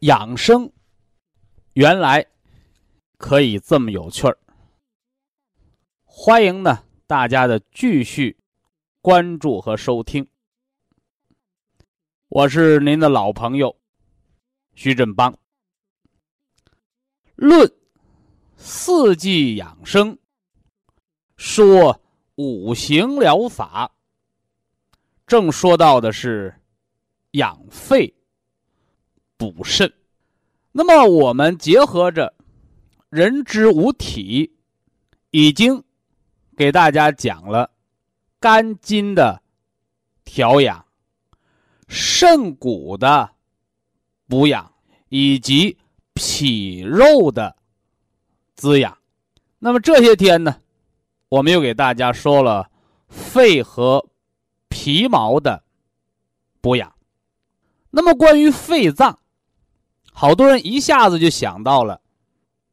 养生原来可以这么有趣儿，欢迎呢大家的继续关注和收听。我是您的老朋友徐振邦。论四季养生，说五行疗法，正说到的是养肺。补肾，那么我们结合着人之五体，已经给大家讲了肝经的调养、肾骨的补养以及脾肉的滋养。那么这些天呢，我们又给大家说了肺和皮毛的补养。那么关于肺脏，好多人一下子就想到了，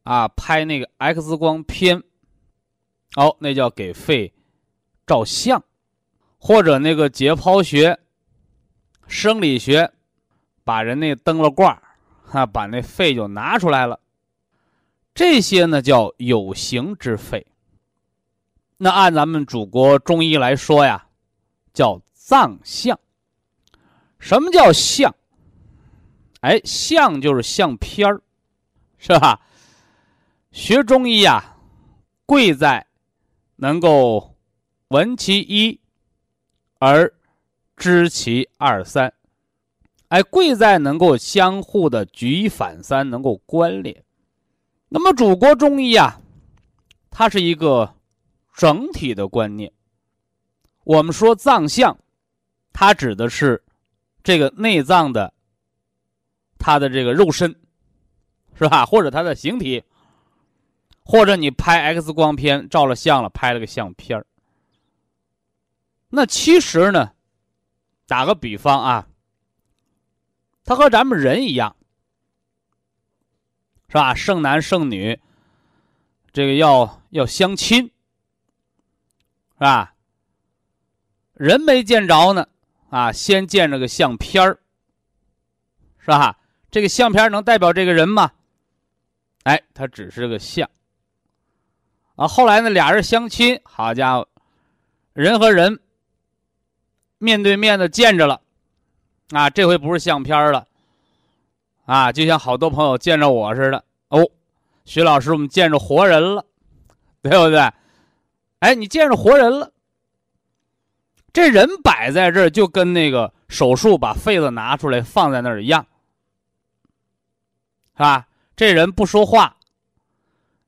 啊，拍那个 X 光片，哦，那叫给肺照相，或者那个解剖学、生理学，把人那蹬了挂哈，把那肺就拿出来了。这些呢叫有形之肺。那按咱们祖国中医来说呀，叫脏象。什么叫相？哎，相就是相片儿，是吧？学中医呀，贵在能够闻其一而知其二三，哎，贵在能够相互的举一反三，能够关联。那么，祖国中医啊，它是一个整体的观念。我们说脏象，它指的是这个内脏的。他的这个肉身，是吧？或者他的形体，或者你拍 X 光片照了相了，拍了个相片儿。那其实呢，打个比方啊，他和咱们人一样，是吧？剩男剩女，这个要要相亲，是吧？人没见着呢，啊，先见着个相片儿，是吧？这个相片能代表这个人吗？哎，他只是个相。啊，后来呢，俩人相亲，好家伙，人和人面对面的见着了，啊，这回不是相片了，啊，就像好多朋友见着我似的。哦，徐老师，我们见着活人了，对不对？哎，你见着活人了，这人摆在这儿，就跟那个手术把肺子拿出来放在那儿一样。是吧？这人不说话，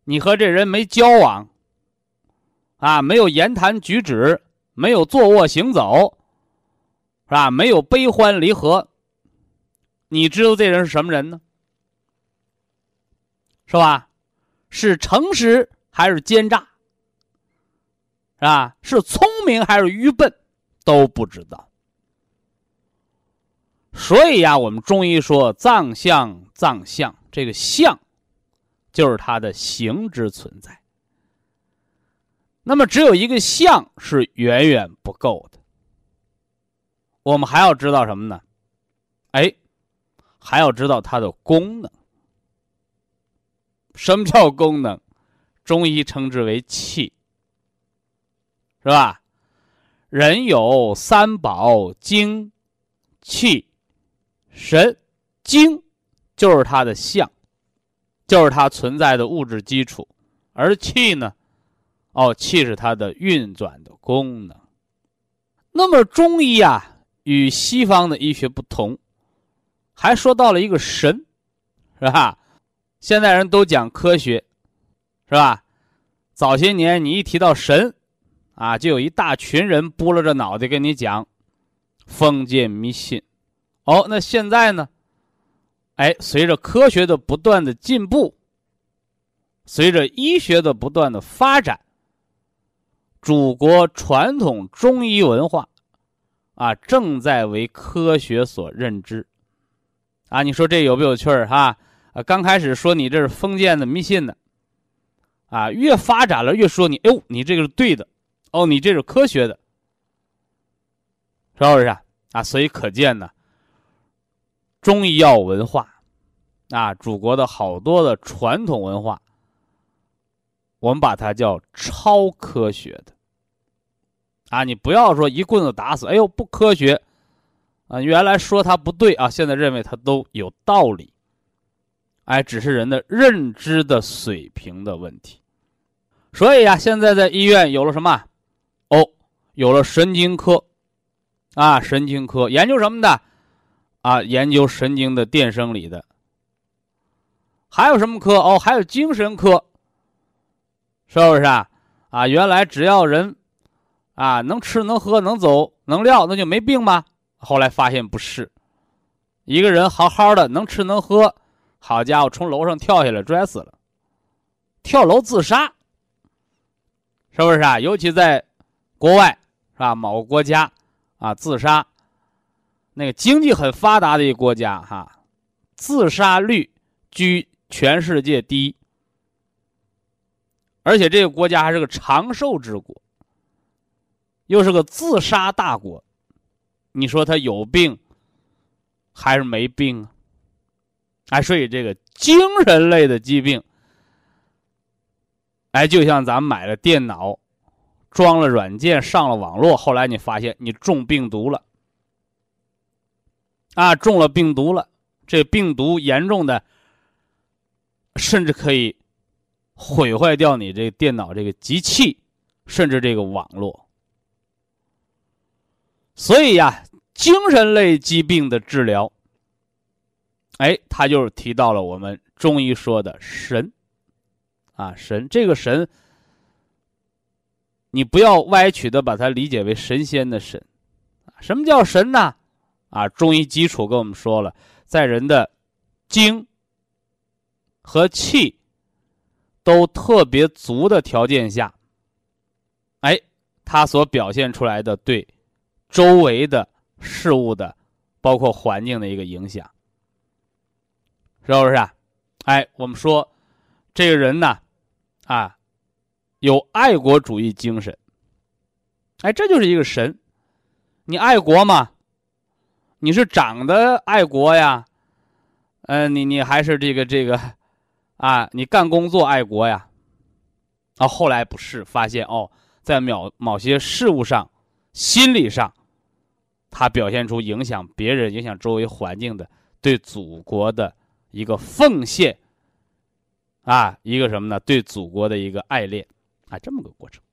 你和这人没交往，啊，没有言谈举止，没有坐卧行走，是吧？没有悲欢离合，你知道这人是什么人呢？是吧？是诚实还是奸诈？是吧？是聪明还是愚笨？都不知道。所以呀，我们中医说藏象，藏象。这个相，就是它的形之存在。那么，只有一个相是远远不够的。我们还要知道什么呢？哎，还要知道它的功能。什么叫功能？中医称之为气，是吧？人有三宝：精、气、神。精。就是它的相，就是它存在的物质基础，而气呢，哦，气是它的运转的功能。那么中医啊，与西方的医学不同，还说到了一个神，是吧？现在人都讲科学，是吧？早些年你一提到神，啊，就有一大群人拨拉着脑袋跟你讲封建迷信。哦，那现在呢？哎，随着科学的不断的进步，随着医学的不断的发展，祖国传统中医文化啊，正在为科学所认知。啊，你说这有不有趣儿哈？啊，刚开始说你这是封建的迷信的，啊，越发展了越说你，哎呦，你这个是对的，哦，你这是科学的，是不是啊？啊，所以可见呢，中医药文化，啊，祖国的好多的传统文化，我们把它叫超科学的，啊，你不要说一棍子打死，哎呦，不科学。啊，原来说它不对啊，现在认为它都有道理。哎，只是人的认知的水平的问题。所以啊，现在在医院有了什么？哦，有了神经科，啊，神经科研究什么的？啊，研究神经的电生理的。还有什么科？哦，还有精神科，是不是啊？啊，原来只要人，啊，能吃能喝能走能撂，那就没病吗？后来发现不是，一个人好好的能吃能喝，好家伙，从楼上跳下来摔死了，跳楼自杀，是不是啊？尤其在国外，是吧？某个国家啊，自杀，那个经济很发达的一个国家，哈，自杀率居全世界第一，而且这个国家还是个长寿之国，又是个自杀大国。你说他有病，还是没病啊？哎，所以这个精神类的疾病，哎，就像咱们买了电脑，装了软件，上了网络，后来你发现你中病毒了，啊，中了病毒了，这病毒严重的，甚至可以毁坏掉你这电脑这个机器，甚至这个网络。所以呀。精神类疾病的治疗，哎，他就是提到了我们中医说的神，啊，神这个神，你不要歪曲的把它理解为神仙的神，什么叫神呢？啊，中医基础跟我们说了，在人的精和气都特别足的条件下，哎，它所表现出来的对周围的。事物的，包括环境的一个影响，是不是啊？哎，我们说这个人呢，啊，有爱国主义精神，哎，这就是一个神。你爱国吗？你是长得爱国呀？嗯，你你还是这个这个，啊，你干工作爱国呀？啊，后来不是发现哦，在某某些事物上，心理上。他表现出影响别人、影响周围环境的对祖国的一个奉献，啊，一个什么呢？对祖国的一个爱恋，啊，这么个过程。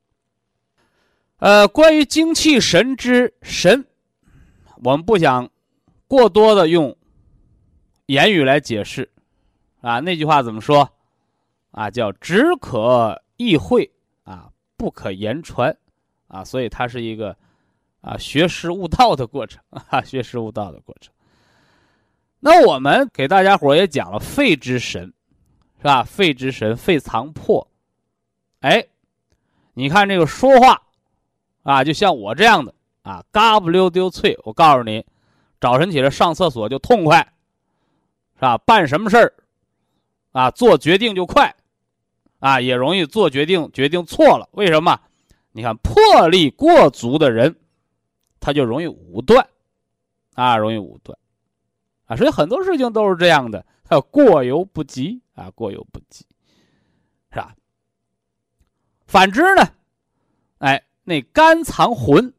呃，关于精气神之神，我们不想过多的用言语来解释，啊，那句话怎么说？啊，叫只可意会，啊，不可言传，啊，所以它是一个。啊，学识悟道的过程 啊，学识悟道的过程。那我们给大家伙也讲了肺之神，是吧？肺之神，肺藏魄。哎，你看这个说话啊，就像我这样的啊，嘎不溜丢脆。我告诉你，早晨起来上厕所就痛快，是吧？办什么事儿啊，做决定就快，啊，也容易做决定决定错了。为什么？你看魄力过足的人。他就容易武断，啊，容易武断，啊，所以很多事情都是这样的，他过犹不及啊，过犹不及，是吧？反之呢，哎，那肝藏魂，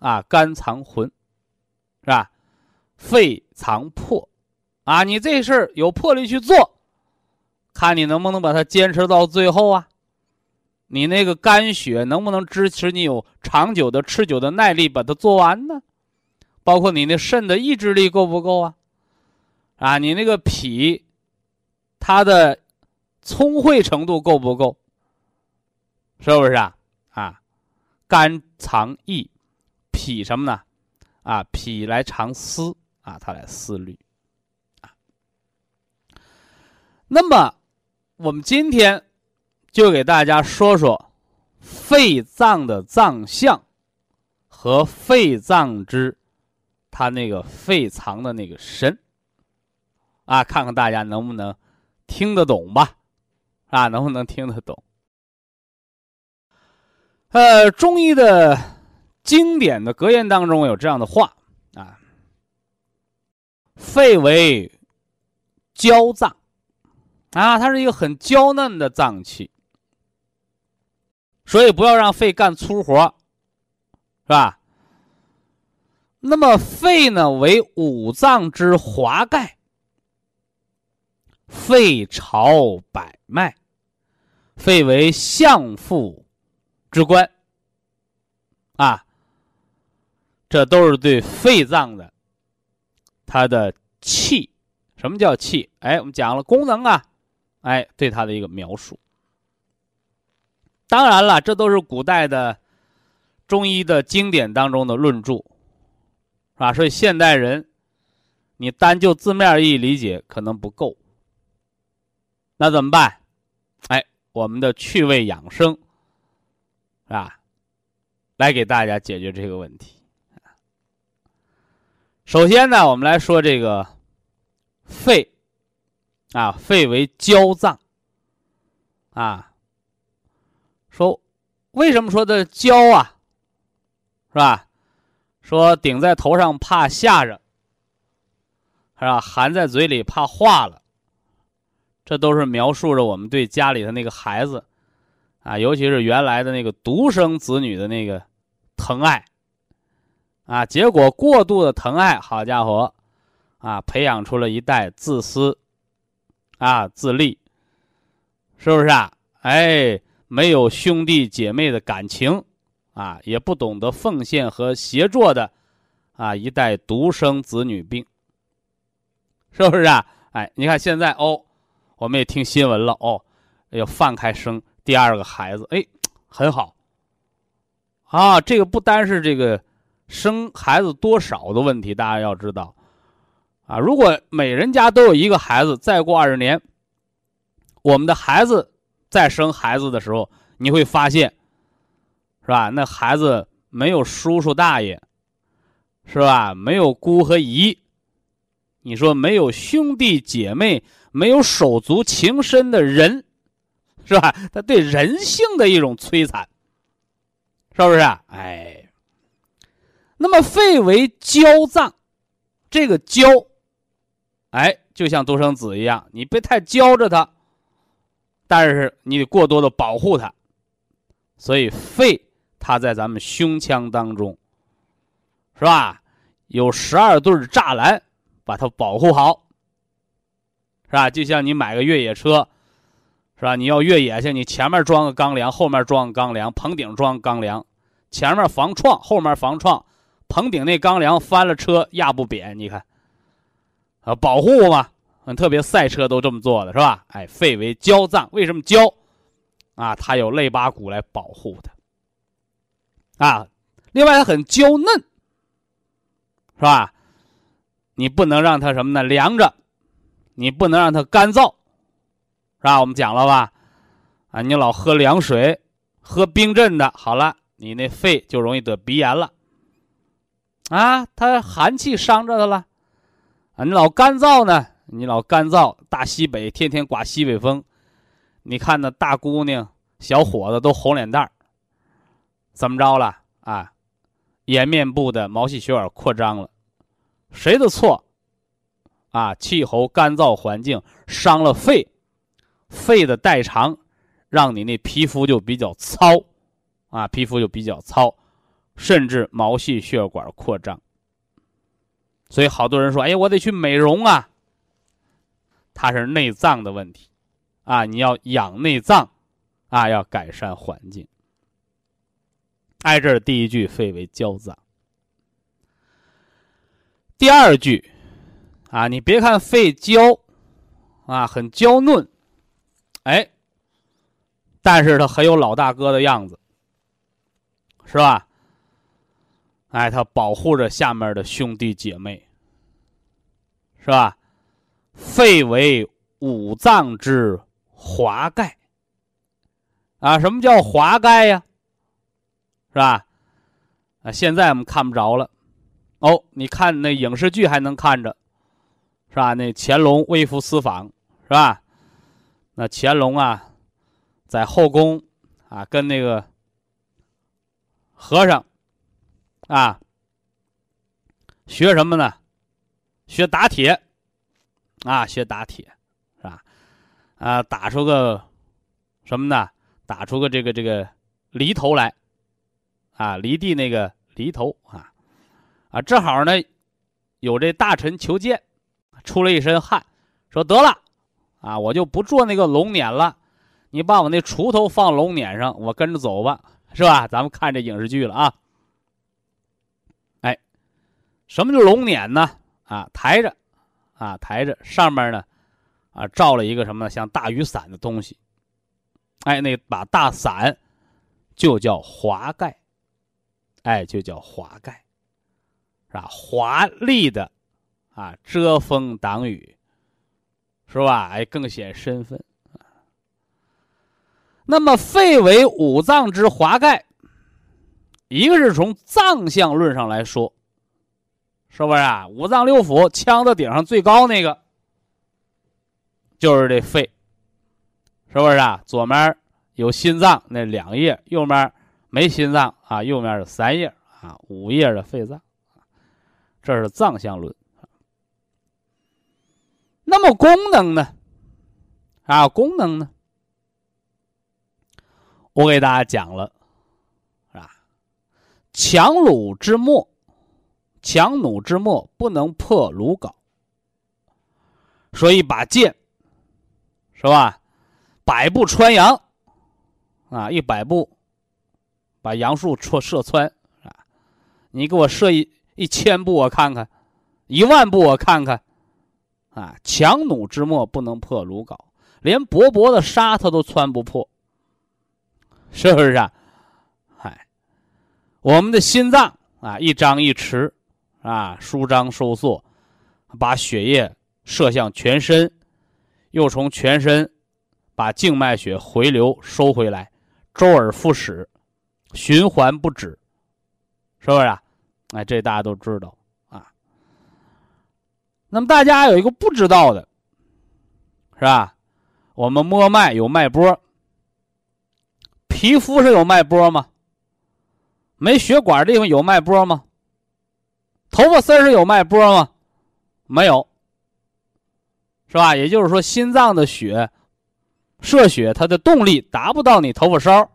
啊，肝藏魂，是吧？肺藏魄，啊，你这事儿有魄力去做，看你能不能把它坚持到最后啊？你那个肝血能不能支持你有长久的、持久的耐力把它做完呢？包括你那肾的意志力够不够啊？啊，你那个脾，它的聪慧程度够不够？是不是啊？啊，肝藏意，脾什么呢？啊，脾来藏思啊，他来思虑啊。那么，我们今天。就给大家说说肺脏的脏象和肺脏之它那个肺藏的那个神啊，看看大家能不能听得懂吧？啊，能不能听得懂？呃，中医的经典的格言当中有这样的话：“肺为娇脏啊，它是一个很娇嫩的脏器。”所以不要让肺干粗活，是吧？那么肺呢，为五脏之华盖，肺朝百脉，肺为相父之官，啊，这都是对肺脏的它的气。什么叫气？哎，我们讲了功能啊，哎，对它的一个描述。当然了，这都是古代的中医的经典当中的论著，是吧？所以现代人，你单就字面意义理解可能不够。那怎么办？哎，我们的趣味养生，啊，来给大家解决这个问题。首先呢，我们来说这个肺，啊，肺为娇脏，啊。说，为什么说的焦啊？是吧？说顶在头上怕吓着，是吧？含在嘴里怕化了，这都是描述着我们对家里的那个孩子，啊，尤其是原来的那个独生子女的那个疼爱，啊，结果过度的疼爱，好家伙，啊，培养出了一代自私，啊，自立，是不是啊？哎。没有兄弟姐妹的感情，啊，也不懂得奉献和协作的，啊，一代独生子女病，是不是啊？哎，你看现在哦，我们也听新闻了哦，要放开生第二个孩子，哎，很好。啊，这个不单是这个生孩子多少的问题，大家要知道，啊，如果每人家都有一个孩子，再过二十年，我们的孩子。再生孩子的时候，你会发现，是吧？那孩子没有叔叔大爷，是吧？没有姑和姨，你说没有兄弟姐妹，没有手足情深的人，是吧？他对人性的一种摧残，是不是？哎，那么肺为娇脏，这个娇，哎，就像独生子一样，你别太娇着他。但是你得过多的保护它，所以肺它在咱们胸腔当中，是吧？有十二对栅栏把它保护好，是吧？就像你买个越野车，是吧？你要越野去，你前面装个钢梁，后面装个钢梁，棚顶装钢梁，前面防撞，后面防撞，棚顶那钢梁翻了车压不扁，你看，啊，保护嘛。嗯，特别赛车都这么做的是吧？哎，肺为娇脏，为什么娇？啊，它有肋巴骨来保护它。啊，另外它很娇嫩，是吧？你不能让它什么呢？凉着，你不能让它干燥，是吧？我们讲了吧？啊，你老喝凉水，喝冰镇的，好了，你那肺就容易得鼻炎了。啊，它寒气伤着他了，啊，你老干燥呢？你老干燥，大西北天天刮西北风，你看那大姑娘、小伙子都红脸蛋儿，怎么着了？啊？颜面部的毛细血管扩张了，谁的错？啊，气候干燥环境伤了肺，肺的代偿，让你那皮肤就比较糙，啊，皮肤就比较糙，甚至毛细血管扩张。所以好多人说：“哎，我得去美容啊。”它是内脏的问题，啊，你要养内脏，啊，要改善环境。挨这第一句，肺为焦脏。第二句，啊，你别看肺焦，啊，很娇嫩，哎，但是它很有老大哥的样子，是吧？哎，他保护着下面的兄弟姐妹，是吧？肺为五脏之华盖，啊，什么叫华盖呀？是吧？啊，现在我们看不着了。哦，你看那影视剧还能看着，是吧？那乾隆微服私访，是吧？那乾隆啊，在后宫啊，跟那个和尚啊学什么呢？学打铁啊，学打铁，是吧？啊，打出个什么呢？打出个这个这个犁头来。啊，犁地那个犁头啊，啊，正好呢，有这大臣求见，出了一身汗，说得了，啊，我就不做那个龙辇了，你把我那锄头放龙辇上，我跟着走吧，是吧？咱们看这影视剧了啊。什么叫龙辇呢？啊，抬着，啊，抬着，上面呢，啊，罩了一个什么呢像大雨伞的东西，哎，那把大伞就叫华盖。哎，就叫华盖，是吧？华丽的，啊，遮风挡雨，是吧？哎，更显身份。那么，肺为五脏之华盖，一个是从脏象论上来说，是不是啊？五脏六腑，腔子顶上最高那个，就是这肺，是不是啊？左面有心脏那两叶，右面。没心脏啊，右面是三叶啊，五叶的肺脏，这是脏象论。那么功能呢？啊，功能呢？我给大家讲了，是吧？强弩之末，强弩之末不能破鲁缟，说一把箭，是吧？百步穿杨，啊，一百步。把杨树戳射穿啊！你给我射一一千步，我看看；一万步，我看看。啊，强弩之末不能破鲁缟，连薄薄的纱它都穿不破，是不是啊？嗨，我们的心脏啊，一张一弛啊，舒张收缩，把血液射向全身，又从全身把静脉血回流收回来，周而复始。循环不止，是不是啊？哎，这大家都知道啊。那么大家有一个不知道的，是吧？我们摸脉有脉搏，皮肤是有脉搏吗？没血管的地方有脉搏吗？头发丝是有脉搏吗？没有，是吧？也就是说，心脏的血射血，它的动力达不到你头发梢。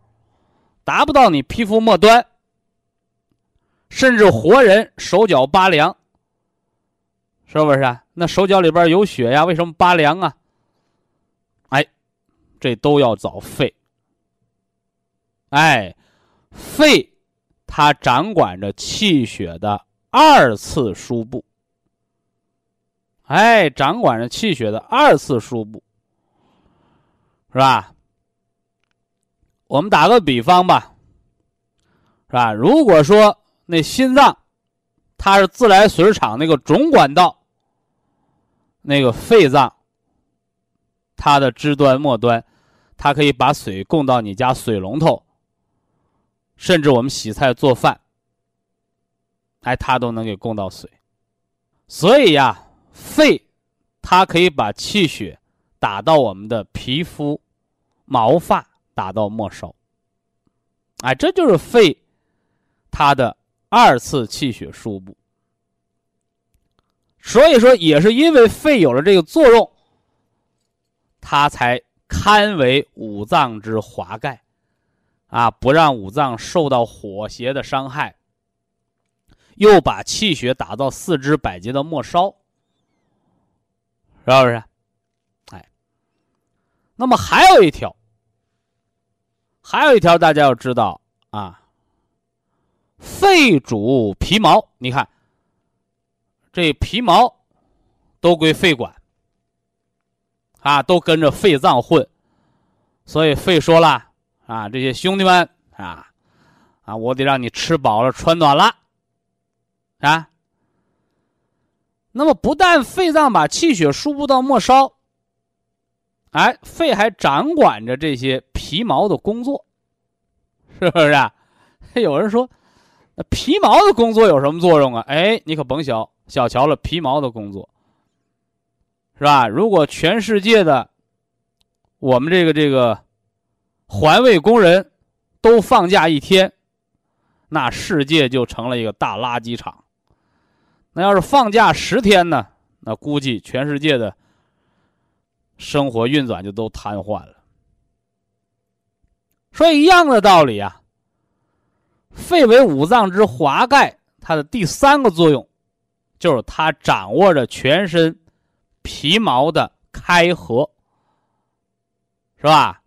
达不到你皮肤末端，甚至活人手脚拔凉，是不是啊？那手脚里边有血呀，为什么拔凉啊？哎，这都要找肺。哎，肺它掌管着气血的二次输布。哎，掌管着气血的二次输布，是吧？我们打个比方吧，是吧？如果说那心脏，它是自来水厂那个总管道，那个肺脏，它的支端末端，它可以把水供到你家水龙头，甚至我们洗菜做饭，哎，它都能给供到水。所以呀，肺它可以把气血打到我们的皮肤、毛发。打到末梢，哎，这就是肺，它的二次气血输布。所以说，也是因为肺有了这个作用，它才堪为五脏之华盖，啊，不让五脏受到火邪的伤害，又把气血打到四肢百节的末梢，是不是？哎。那么还有一条，还有一条，大家要知道啊，肺主皮毛，你看，这皮毛都归肺管，啊，都跟着肺脏混，所以肺说了啊，这些兄弟们啊，啊，我得让你吃饱了穿暖了，啊。那么不但肺脏把气血输布到末梢，哎，肺还掌管着这些皮毛的工作，是不是？啊？有人说，那皮毛的工作有什么作用啊？哎，你可甭小小瞧了皮毛的工作，是吧？如果全世界的我们这个这个环卫工人都放假一天，那世界就成了一个大垃圾场。那要是放假十天呢？那估计全世界的生活运转就都瘫痪了。说一样的道理啊，肺为五脏之华盖，它的第三个作用就是它掌握着全身皮毛的开合，是吧？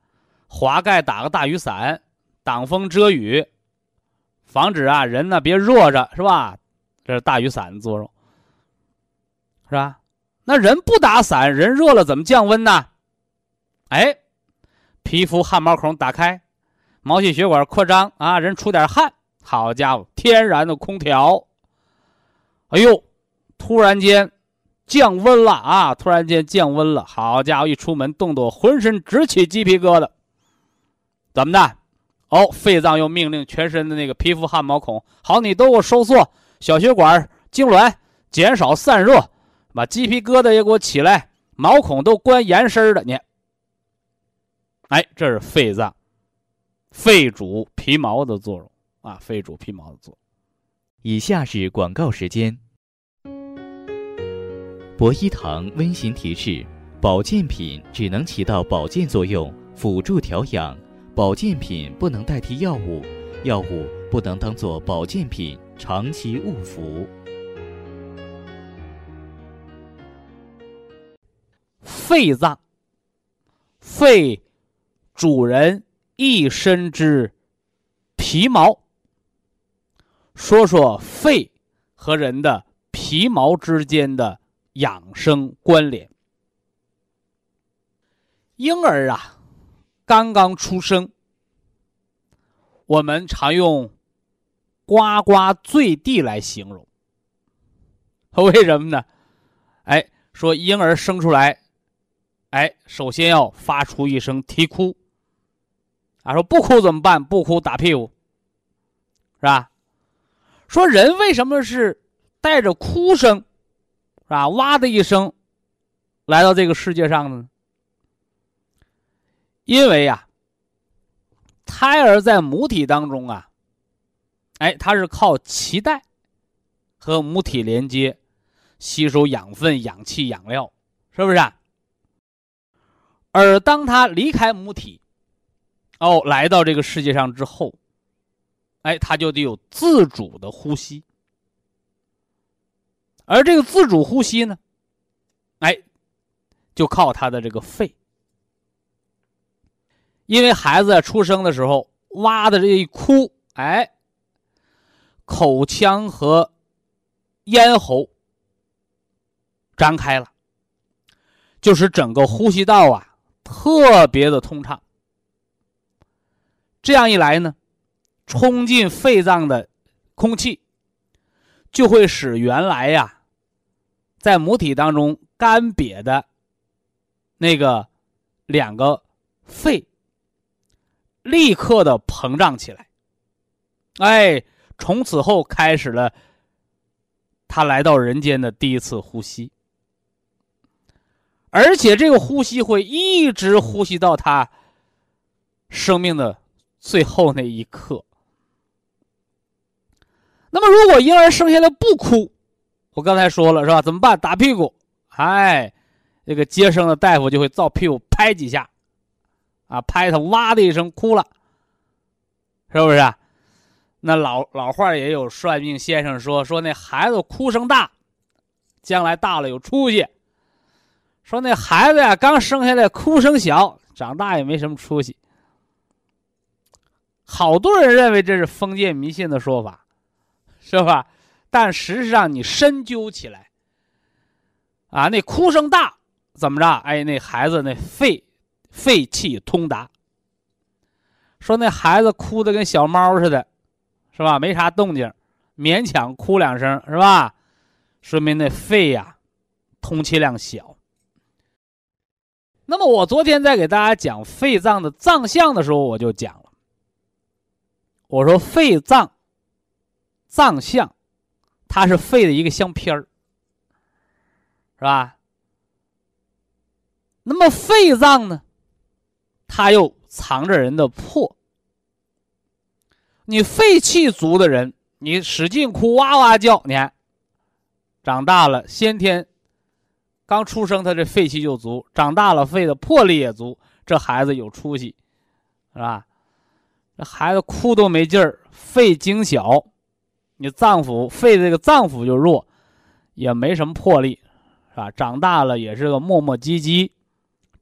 华盖打个大雨伞，挡风遮雨，防止啊人呢别热着，是吧？这是大雨伞的作用，是吧？那人不打伞，人热了怎么降温呢？哎，皮肤汗毛孔打开，毛细血管扩张啊，人出点汗，好家伙，天然的空调。哎呦，突然间降温了啊！突然间降温了，好家伙，一出门冻得我浑身直起鸡皮疙瘩。怎么的？哦，肺脏又命令全身的那个皮肤汗毛孔，好，你都给我收缩。小血管痉挛，减少散热，把鸡皮疙瘩也给我起来，毛孔都关严实的。你，哎，这是肺脏，肺主皮毛的作用啊，肺主皮毛的作用。以下是广告时间。博一堂温馨提示：保健品只能起到保健作用，辅助调养；保健品不能代替药物，药物不能当做保健品。长期误服。肺脏，肺主人一身之皮毛。说说肺和人的皮毛之间的养生关联。婴儿啊，刚刚出生，我们常用。呱呱坠地来形容，为什么呢？哎，说婴儿生出来，哎，首先要发出一声啼哭。啊，说不哭怎么办？不哭打屁股，是吧？说人为什么是带着哭声，是吧？哇的一声来到这个世界上呢？因为呀，胎儿在母体当中啊。哎，它是靠脐带和母体连接，吸收养分、氧气、养料，是不是啊？而当它离开母体，哦，来到这个世界上之后，哎，它就得有自主的呼吸。而这个自主呼吸呢，哎，就靠他的这个肺，因为孩子出生的时候哇的这一哭，哎。口腔和咽喉张开了，就使整个呼吸道啊特别的通畅。这样一来呢，冲进肺脏的空气就会使原来呀在母体当中干瘪的那个两个肺立刻的膨胀起来，哎。从此后开始了，他来到人间的第一次呼吸，而且这个呼吸会一直呼吸到他生命的最后那一刻。那么，如果婴儿生下来不哭，我刚才说了是吧？怎么办？打屁股，哎，这个接生的大夫就会照屁股拍几下，啊，拍他哇的一声哭了，是不是？啊那老老话也有算命先生说说那孩子哭声大，将来大了有出息。说那孩子呀刚生下来哭声小，长大也没什么出息。好多人认为这是封建迷信的说法，是吧？但实际上你深究起来，啊，那哭声大怎么着？哎，那孩子那肺肺气通达。说那孩子哭的跟小猫似的，是吧？没啥动静，勉强哭两声，是吧？说明那肺呀，通气量小。那么我昨天在给大家讲肺脏的脏象的时候，我就讲了。我说肺脏脏象，它是肺的一个相片儿，是吧？那么肺脏呢，它又藏着人的魄。你肺气足的人，你使劲哭，哇哇叫，你看，长大了先天刚出生，他这肺气就足；长大了，肺的魄力也足，这孩子有出息，是吧？这孩子哭都没劲儿，肺精小，你脏腑肺这个脏腑就弱，也没什么魄力，是吧？长大了也是个磨磨唧唧、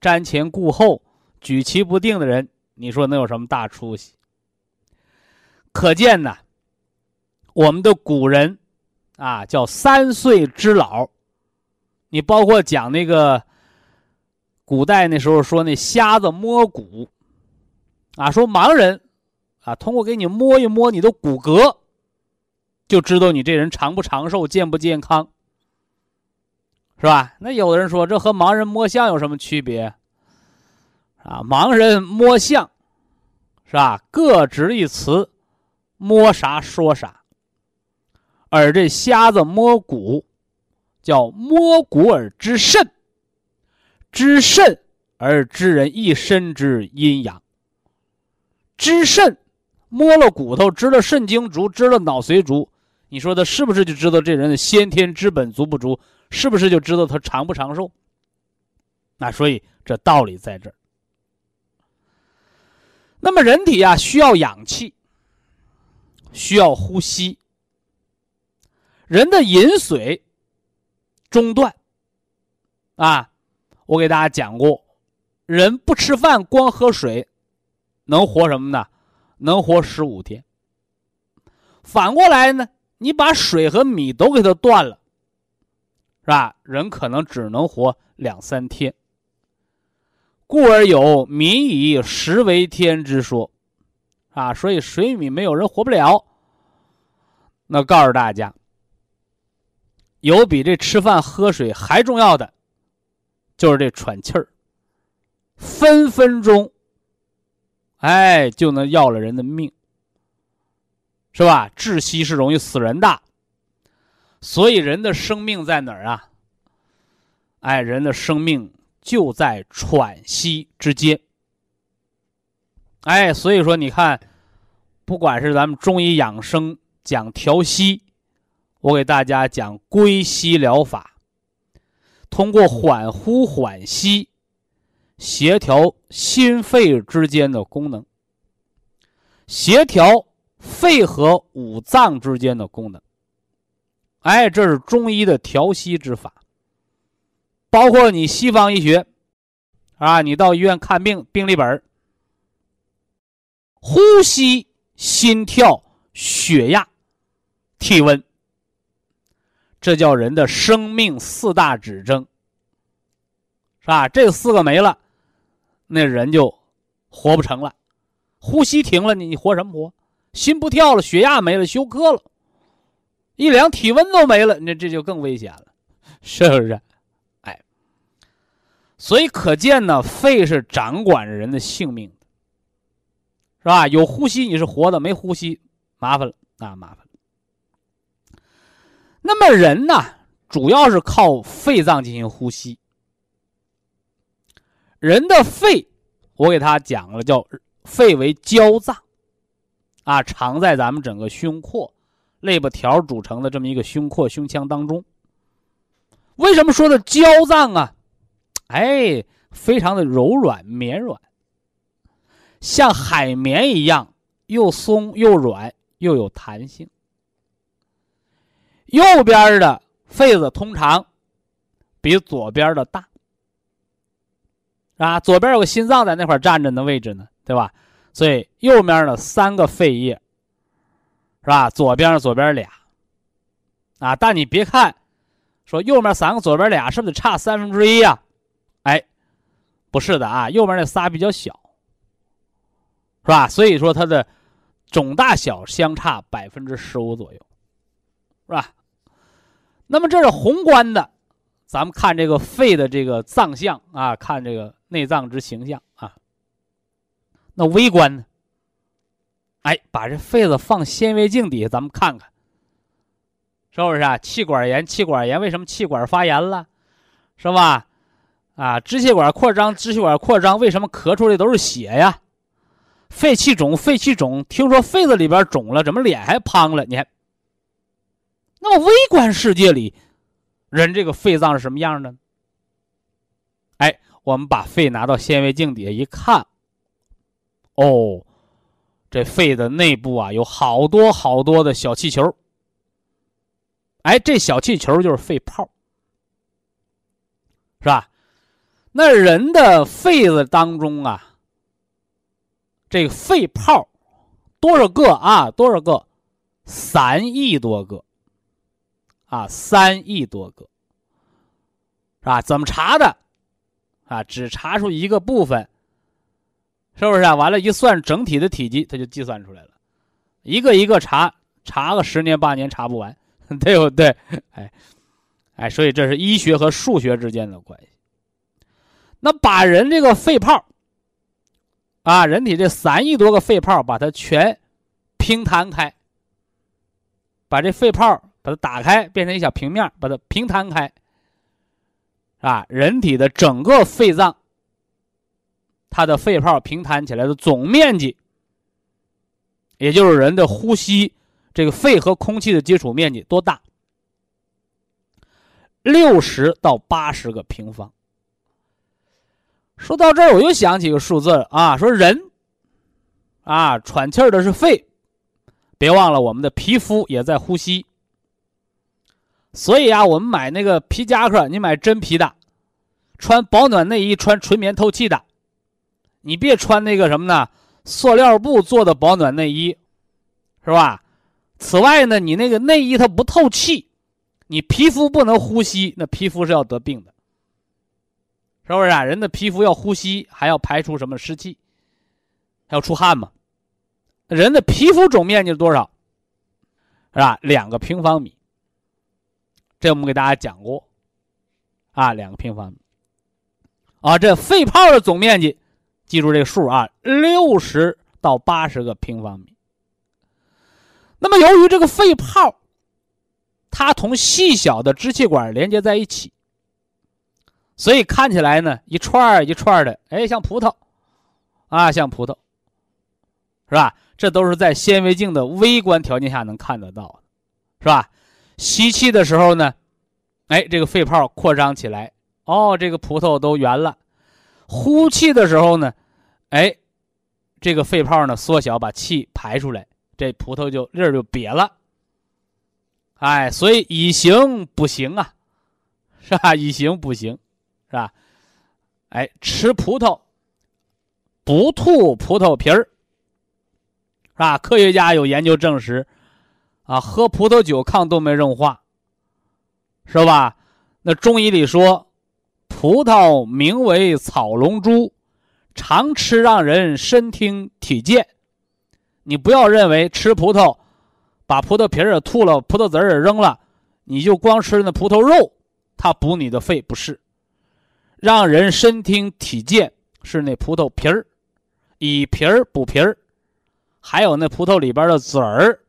瞻前顾后、举棋不定的人，你说能有什么大出息？可见呢，我们的古人啊叫三岁之老。你包括讲那个古代那时候说那瞎子摸骨，啊，说盲人。啊，通过给你摸一摸你的骨骼，就知道你这人长不长寿、健不健康，是吧？那有的人说，这和盲人摸象有什么区别？啊，盲人摸象，是吧？各执一词，摸啥说啥。而这瞎子摸骨，叫摸骨而知肾，知肾而知人一身之阴阳，知肾。摸了骨头，知了肾精足，知了脑髓足，你说他是不是就知道这人的先天之本足不足？是不是就知道他长不长寿？那所以这道理在这儿。那么人体啊，需要氧气，需要呼吸。人的饮水中断啊，我给大家讲过，人不吃饭光喝水，能活什么呢？能活十五天。反过来呢，你把水和米都给它断了，是吧？人可能只能活两三天。故而有“民以食为天”之说，啊，所以水米没有人活不了。那告诉大家，有比这吃饭喝水还重要的，就是这喘气儿，分分钟。哎，就能要了人的命，是吧？窒息是容易死人的，所以人的生命在哪儿啊？哎，人的生命就在喘息之间。哎，所以说你看，不管是咱们中医养生讲调息，我给大家讲归息疗法，通过缓呼缓吸。协调心肺之间的功能，协调肺和五脏之间的功能。哎，这是中医的调息之法。包括你西方医学，啊，你到医院看病，病历本呼吸、心跳、血压、体温，这叫人的生命四大指征，是吧？这四个没了。那人就活不成了，呼吸停了，你你活什么活？心不跳了，血压没了，休克了，一量体温都没了，那这就更危险了，是不是？哎，所以可见呢，肺是掌管人的性命，是吧？有呼吸你是活的，没呼吸麻烦了啊，麻烦了。那么人呢，主要是靠肺脏进行呼吸。人的肺，我给他讲了，叫肺为焦脏，啊，藏在咱们整个胸廓、肋部条组成的这么一个胸廓、胸腔当中。为什么说的焦脏啊？哎，非常的柔软绵软，像海绵一样，又松又软又有弹性。右边的肺子通常比左边的大。啊，左边有个心脏在那块站着的位置呢，对吧？所以右面呢三个肺叶，是吧？左边左边俩，啊，但你别看，说右面三个，左边俩，是不是得差三分之一呀？哎，不是的啊，右边那仨比较小，是吧？所以说它的总大小相差百分之十五左右，是吧？那么这是宏观的，咱们看这个肺的这个脏象啊，看这个内脏之形象啊。那微观呢？哎，把这肺子放显微镜底下，咱们看看，是不是啊？气管炎，气管炎为什么气管发炎了？是吧？啊，支气管扩张，支气管扩张，为什么咳出来都是血呀？肺气肿，肺气肿，听说肺子里边肿了，怎么脸还胖了？你看，那么微观世界里，人这个肺脏是什么样的？哎，我们把肺拿到显微镜底下一看。哦，这肺的内部啊，有好多好多的小气球。哎，这小气球就是肺泡，是吧？那人的肺子当中啊，这肺泡多少个啊？多少个？三亿多个，啊，三亿多个，是吧？怎么查的？啊，只查出一个部分。是不是啊？完了，一算整体的体积，它就计算出来了。一个一个查，查个十年八年查不完，对不对？哎，哎，所以这是医学和数学之间的关系。那把人这个肺泡，啊，人体这三亿多个肺泡，把它全平摊开，把这肺泡把它打开，变成一小平面，把它平摊开，啊，人体的整个肺脏。它的肺泡平摊起来的总面积，也就是人的呼吸这个肺和空气的接触面积多大？六十到八十个平方。说到这儿，我又想起个数字啊，说人啊，喘气儿的是肺，别忘了我们的皮肤也在呼吸。所以啊，我们买那个皮夹克，你买真皮的，穿保暖内衣，穿纯棉透气的。你别穿那个什么呢？塑料布做的保暖内衣，是吧？此外呢，你那个内衣它不透气，你皮肤不能呼吸，那皮肤是要得病的，是不是啊？人的皮肤要呼吸，还要排出什么湿气，还要出汗嘛？人的皮肤总面积是多少？是吧？两个平方米。这我们给大家讲过，啊，两个平方米。啊，这肺泡的总面积。记住这个数啊，六十到八十个平方米。那么，由于这个肺泡，它同细小的支气管连接在一起，所以看起来呢，一串一串的，哎，像葡萄，啊，像葡萄，是吧？这都是在显微镜的微观条件下能看得到的，是吧？吸气的时候呢，哎，这个肺泡扩张起来，哦，这个葡萄都圆了。呼气的时候呢，哎，这个肺泡呢缩小，把气排出来，这葡萄就粒儿就瘪了。哎，所以以形补形啊，是吧？以形补形，是吧？哎，吃葡萄不吐葡萄皮儿，是吧？科学家有研究证实，啊，喝葡萄酒抗动脉硬化，是吧？那中医里说。葡萄名为草龙珠，常吃让人身听体健。你不要认为吃葡萄，把葡萄皮儿也吐了，葡萄籽儿也扔了，你就光吃那葡萄肉，它补你的肺不是。让人身听体健是那葡萄皮儿，以皮儿补皮儿，还有那葡萄里边的籽儿，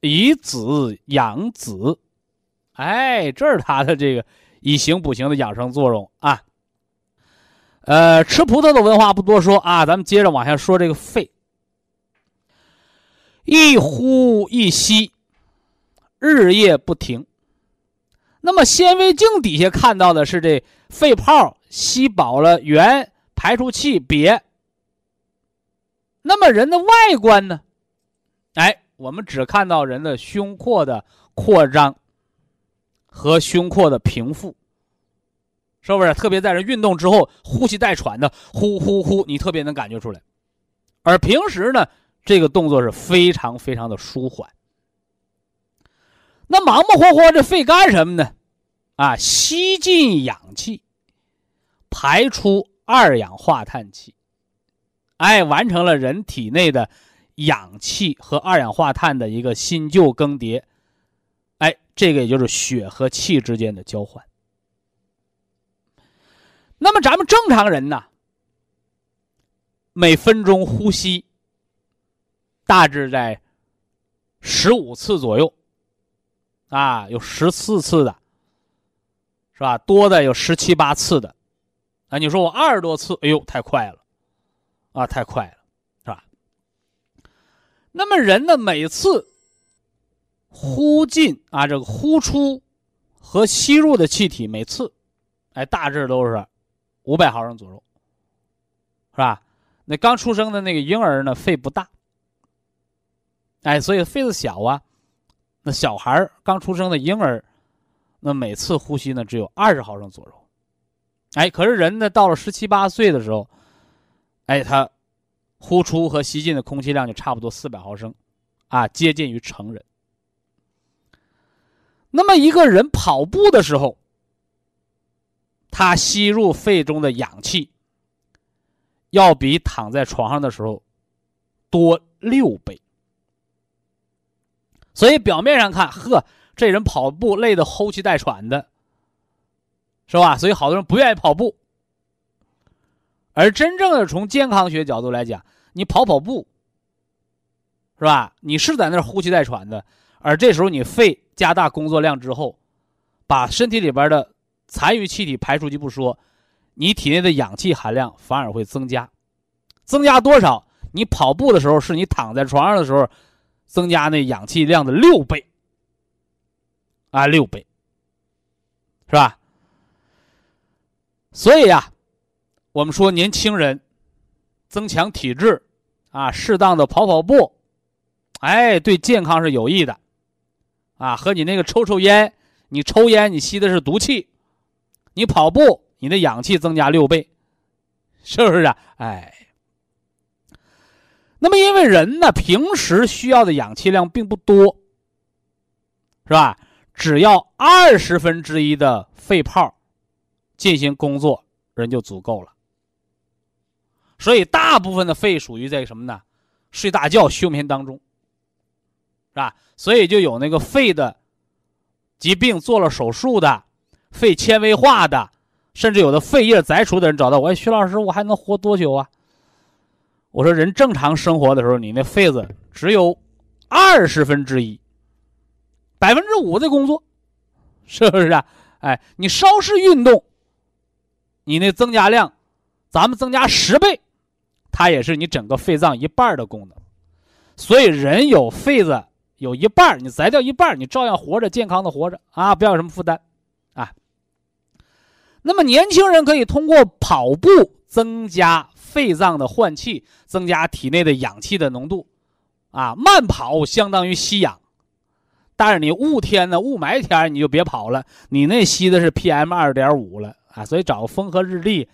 以籽养籽。哎，这是它的这个。以形补形的养生作用啊，呃，吃葡萄的文化不多说啊，咱们接着往下说这个肺，一呼一吸，日夜不停。那么显微镜底下看到的是这肺泡吸饱了元，排出气瘪。那么人的外观呢？哎，我们只看到人的胸廓的扩张。和胸廓的平复，是不是？特别在这运动之后，呼吸带喘的，呼呼呼，你特别能感觉出来。而平时呢，这个动作是非常非常的舒缓。那忙忙活活这肺干什么呢？啊，吸进氧气，排出二氧化碳气，哎，完成了人体内的氧气和二氧化碳的一个新旧更迭。哎，这个也就是血和气之间的交换。那么咱们正常人呢，每分钟呼吸大致在十五次左右，啊，有十四次的，是吧？多的有十七八次的，啊，你说我二十多次，哎呦，太快了，啊，太快了，是吧？那么人呢，每次呼进啊，这个呼出和吸入的气体，每次，哎，大致都是。五百毫升左右，是吧？那刚出生的那个婴儿呢，肺不大，哎，所以肺子小啊。那小孩刚出生的婴儿，那每次呼吸呢只有二十毫升左右，哎，可是人呢到了十七八岁的时候，哎，他呼出和吸进的空气量就差不多四百毫升，啊，接近于成人。那么一个人跑步的时候。他吸入肺中的氧气，要比躺在床上的时候多六倍。所以表面上看，呵，这人跑步累得呼气带喘的，是吧？所以好多人不愿意跑步。而真正的从健康学角度来讲，你跑跑步，是吧？你是在那儿呼气带喘的，而这时候你肺加大工作量之后，把身体里边的。残余气体排出去不说，你体内的氧气含量反而会增加，增加多少？你跑步的时候是你躺在床上的时候，增加那氧气量的六倍，啊，六倍，是吧？所以呀，我们说年轻人增强体质，啊，适当的跑跑步，哎，对健康是有益的，啊，和你那个抽抽烟，你抽烟你吸的是毒气。你跑步，你的氧气增加六倍，是不是啊？哎，那么因为人呢，平时需要的氧气量并不多，是吧？只要二十分之一的肺泡进行工作，人就足够了。所以大部分的肺属于在什么呢？睡大觉休眠当中，是吧？所以就有那个肺的疾病做了手术的。肺纤维化的，甚至有的肺叶摘除的人找到我，徐老师，我还能活多久啊？我说，人正常生活的时候，你那肺子只有二十分之一，百分之五的工作，是不是啊？哎，你稍事运动，你那增加量，咱们增加十倍，它也是你整个肺脏一半的功能。所以，人有肺子有一半，你摘掉一半，你照样活着，健康的活着啊，不要有什么负担啊。那么年轻人可以通过跑步增加肺脏的换气，增加体内的氧气的浓度，啊，慢跑相当于吸氧，但是你雾天呢，雾霾天你就别跑了，你那吸的是 PM 二点五了啊，所以找个风和日丽，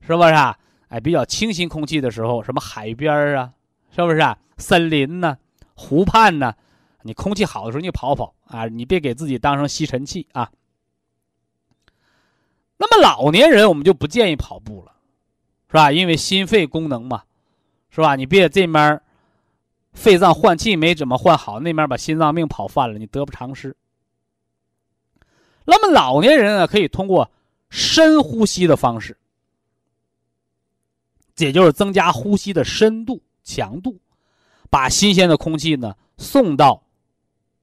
是不是？啊？哎，比较清新空气的时候，什么海边啊，是不是？啊？森林呢，湖畔呢，你空气好的时候你跑跑啊，你别给自己当成吸尘器啊。那么老年人我们就不建议跑步了，是吧？因为心肺功能嘛，是吧？你别这面肺脏换气没怎么换好，那面把心脏病跑犯了，你得不偿失。那么老年人呢，可以通过深呼吸的方式，也就是增加呼吸的深度、强度，把新鲜的空气呢送到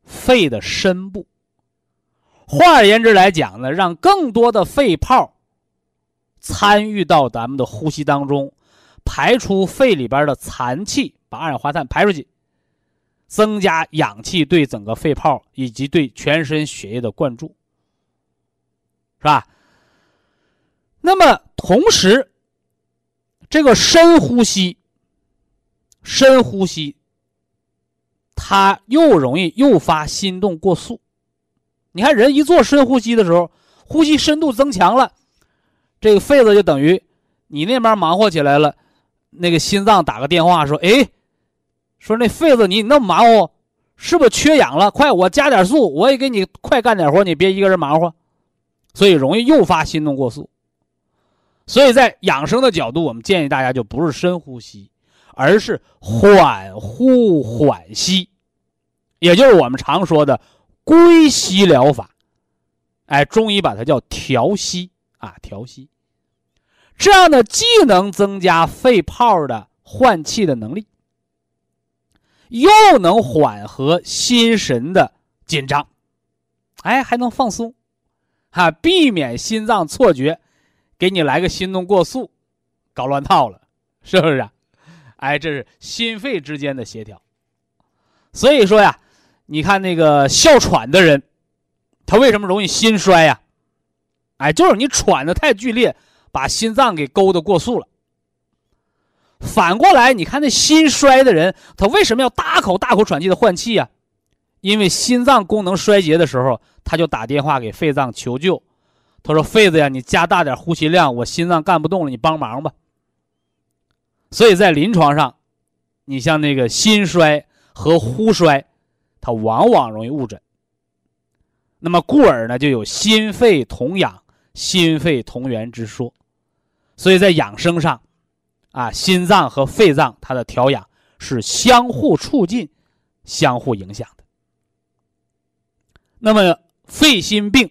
肺的深部。换而言之来讲呢，让更多的肺泡参与到咱们的呼吸当中，排出肺里边的残气，把二氧化碳排出去，增加氧气对整个肺泡以及对全身血液的灌注，是吧？那么同时，这个深呼吸，深呼吸，它又容易诱发心动过速。你看，人一做深呼吸的时候，呼吸深度增强了，这个肺子就等于你那边忙活起来了，那个心脏打个电话说：“哎，说那肺子你那么忙活，是不是缺氧了？快，我加点速，我也给你快干点活，你别一个人忙活。”所以容易诱发心动过速。所以在养生的角度，我们建议大家就不是深呼吸，而是缓呼缓吸，也就是我们常说的归息疗法。哎，中医把它叫调息啊，调息。这样呢，既能增加肺泡的换气的能力，又能缓和心神的紧张，哎，还能放松，哈，避免心脏错觉。给你来个心动过速，搞乱套了，是不是？啊哎，这是心肺之间的协调。所以说呀，你看那个哮喘的人，他为什么容易心衰呀？哎，就是你喘的太剧烈，把心脏给勾的过速了。反过来，你看那心衰的人，他为什么要大口大口喘气的换气呀？因为心脏功能衰竭的时候，他就打电话给肺脏求救。他说：“肺子呀，你加大点呼吸量，我心脏干不动了，你帮忙吧。”所以在临床上，你像那个心衰和呼衰，它往往容易误诊。那么故而呢，就有心肺同养、心肺同源之说。所以在养生上，啊，心脏和肺脏它的调养是相互促进、相互影响的。那么肺心病。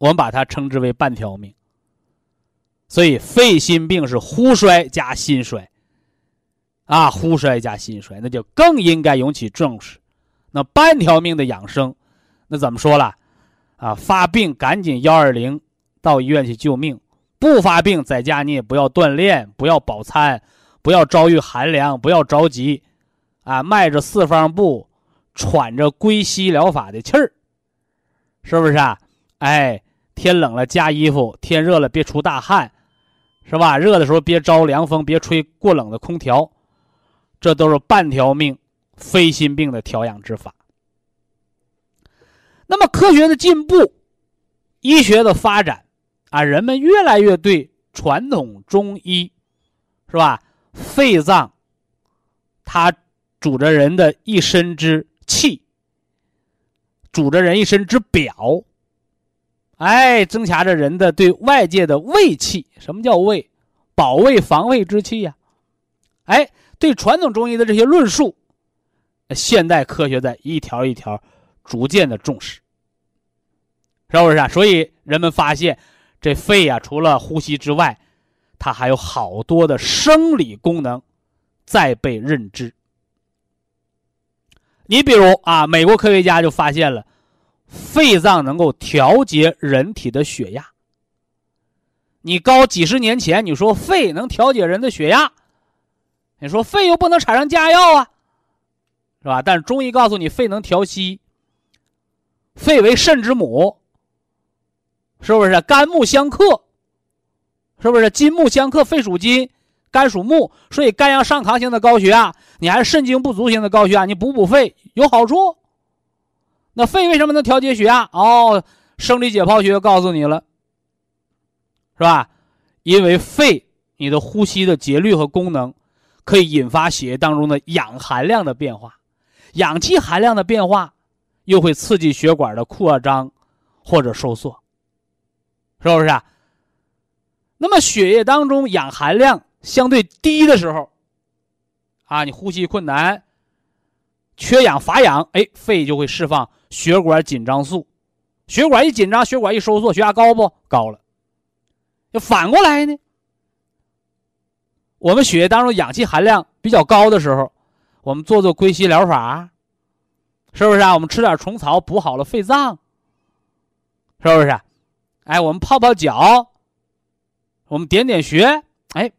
我们把它称之为半条命，所以肺心病是呼衰加心衰，啊，呼衰加心衰，那就更应该引起重视。那半条命的养生，那怎么说了？啊，发病赶紧幺二零到医院去救命，不发病在家你也不要锻炼，不要饱餐，不要遭遇寒凉，不要着急，啊，迈着四方步，喘着归西疗法的气儿，是不是啊？哎。天冷了加衣服，天热了别出大汗，是吧？热的时候别招凉风，别吹过冷的空调，这都是半条命、非心病的调养之法。那么科学的进步，医学的发展，啊，人们越来越对传统中医，是吧？肺脏，它主着人的一身之气，主着人一身之表。哎，增强着人的对外界的卫气。什么叫卫？保卫、防卫之气呀。哎，对传统中医的这些论述，现代科学在一条一条逐渐的重视，是不是啊？所以人们发现，这肺呀，除了呼吸之外，它还有好多的生理功能在被认知。你比如啊，美国科学家就发现了。肺脏能够调节人体的血压。你高几十年前，你说肺能调节人的血压，你说肺又不能产生降压药啊，是吧？但是中医告诉你，肺能调息。肺为肾之母，是不是？肝木相克，是不是？金木相克，肺属金，肝属木，所以肝阳上亢型的高血压，你还是肾精不足型的高血压，你补补肺有好处。那肺为什么能调节血压？哦，生理解剖学告诉你了，是吧？因为肺你的呼吸的节律和功能，可以引发血液当中的氧含量的变化，氧气含量的变化，又会刺激血管的扩张或者收缩，是不是啊？那么血液当中氧含量相对低的时候，啊，你呼吸困难，缺氧乏氧，哎，肺就会释放。血管紧张素，血管一紧张，血管一收缩，血压高不高了？要反过来呢？我们血液当中氧气含量比较高的时候，我们做做归西疗法，是不是啊？我们吃点虫草补好了肺脏，是不是？哎，我们泡泡脚，我们点点穴，哎，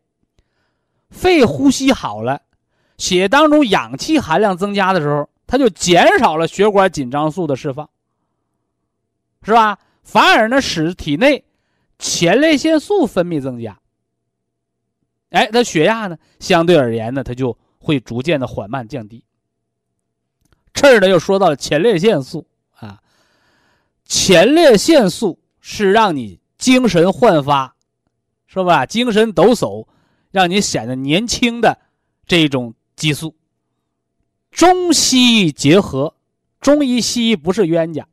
肺呼吸好了，血当中氧气含量增加的时候。它就减少了血管紧张素的释放，是吧？反而呢，使体内前列腺素分泌增加。哎，它血压呢，相对而言呢，它就会逐渐的缓慢降低。这儿呢，又说到了前列腺素啊，前列腺素是让你精神焕发，是吧？精神抖擞，让你显得年轻的这种激素。中西医结合，中医西医不是冤家，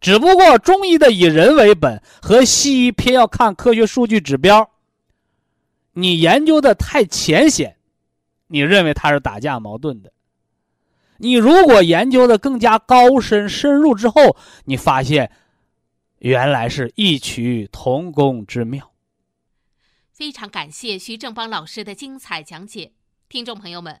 只不过中医的以人为本，和西医偏要看科学数据指标。你研究的太浅显，你认为它是打架矛盾的。你如果研究的更加高深深入之后，你发现原来是异曲同工之妙。非常感谢徐正邦老师的精彩讲解，听众朋友们。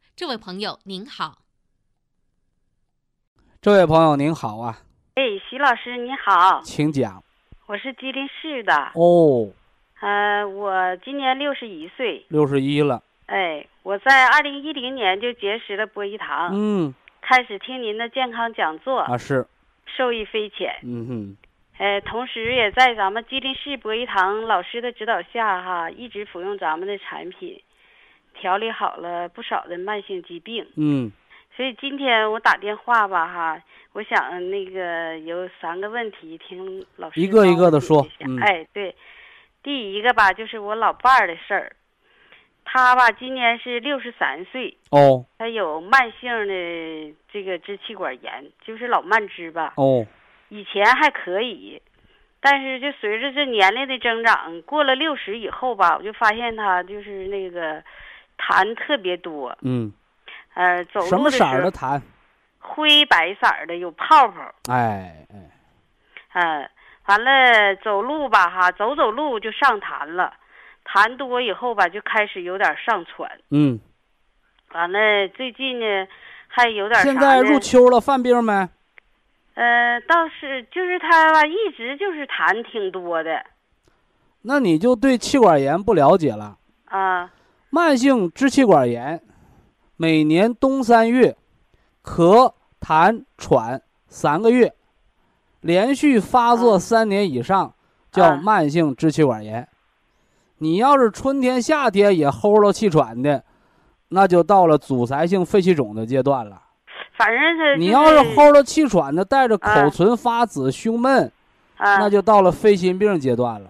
这位朋友您好，这位朋友您好啊，哎，徐老师您好，请讲。我是吉林市的。哦，呃，我今年六十一岁，六十一了。哎，我在二零一零年就结识了博一堂，嗯，开始听您的健康讲座。啊，是，受益匪浅。嗯哼，哎，同时也在咱们吉林市博一堂老师的指导下哈，一直服用咱们的产品。调理好了不少的慢性疾病，嗯，所以今天我打电话吧，哈，我想那个有三个问题，听老师一个一个的说。哎，对，第一个吧，就是我老伴儿的事儿，他吧今年是六十三岁，哦，他有慢性的这个支气管炎，就是老慢支吧，哦，以前还可以，但是就随着这年龄的增长，过了六十以后吧，我就发现他就是那个。痰特别多，嗯，呃，走路什么色儿的痰？灰白色儿的，有泡泡。哎哎，嗯，完了走路吧，哈，走走路就上痰了，痰多以后吧，就开始有点上喘。嗯，完了最近呢，还有点现在入秋了，犯病没？呃，倒是就是他吧，一直就是痰挺多的。那你就对气管炎不了解了啊。慢性支气管炎，每年冬三月，咳痰喘三个月，连续发作三年以上，叫慢性支气管炎。你要是春天夏天也齁着气喘的，那就到了阻塞性肺气肿的阶段了。反正是你要是齁着气喘的，带着口唇发紫、胸闷，那就到了肺心病阶段了。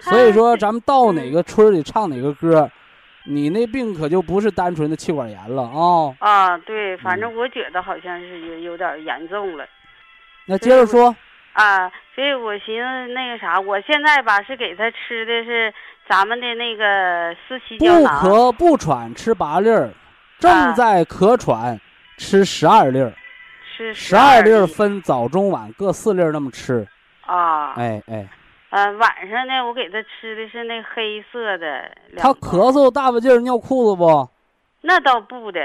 所以说，咱们到哪个村里唱哪个歌。你那病可就不是单纯的气管炎了啊！啊，对，反正我觉得好像是有有点严重了。那接着说。啊，所以我寻思那个啥，我现在吧是给他吃的是咱们的那个四七胶囊。不咳不喘吃八粒儿，正在咳喘吃十二粒儿。吃十二粒儿分早中晚各四粒儿那么吃。啊。哎哎。呃，晚上呢，我给他吃的是那黑色的。他咳嗽大不劲儿，尿裤子不？那倒不的，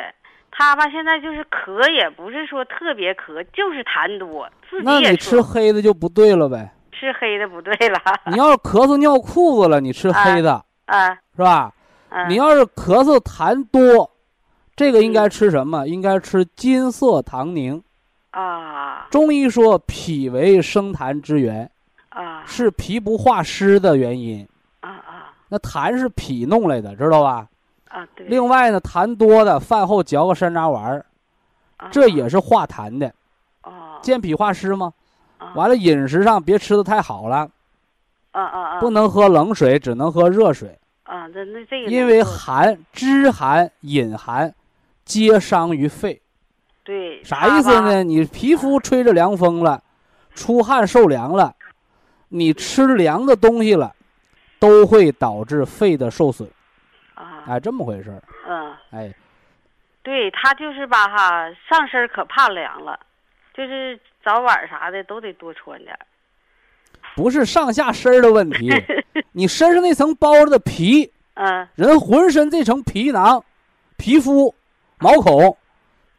他吧现在就是咳，也不是说特别咳，就是痰多。那你吃黑的就不对了呗？吃黑的不对了。你要是咳嗽尿裤子了，你吃黑的，啊，是吧？你要是咳嗽痰多，这个应该吃什么？应该吃金色糖宁。啊。中医说脾为生痰之源。啊，是脾不化湿的原因。啊啊，那痰是脾弄来的，知道吧？啊，对。另外呢，痰多的饭后嚼个山楂丸儿，这也是化痰的。哦。健脾化湿吗？完了，饮食上别吃的太好了。啊啊啊！不能喝冷水，只能喝热水。啊，那那这个。因为寒、肢寒、饮寒，皆伤于肺。对。啥意思呢？你皮肤吹着凉风了，出汗受凉了。你吃凉的东西了，都会导致肺的受损，啊，哎，这么回事儿，嗯，哎，对他就是吧哈，上身可怕凉了，就是早晚啥的都得多穿点不是上下身的问题，你身上那层包着的皮，嗯，人浑身这层皮囊、皮肤、毛孔，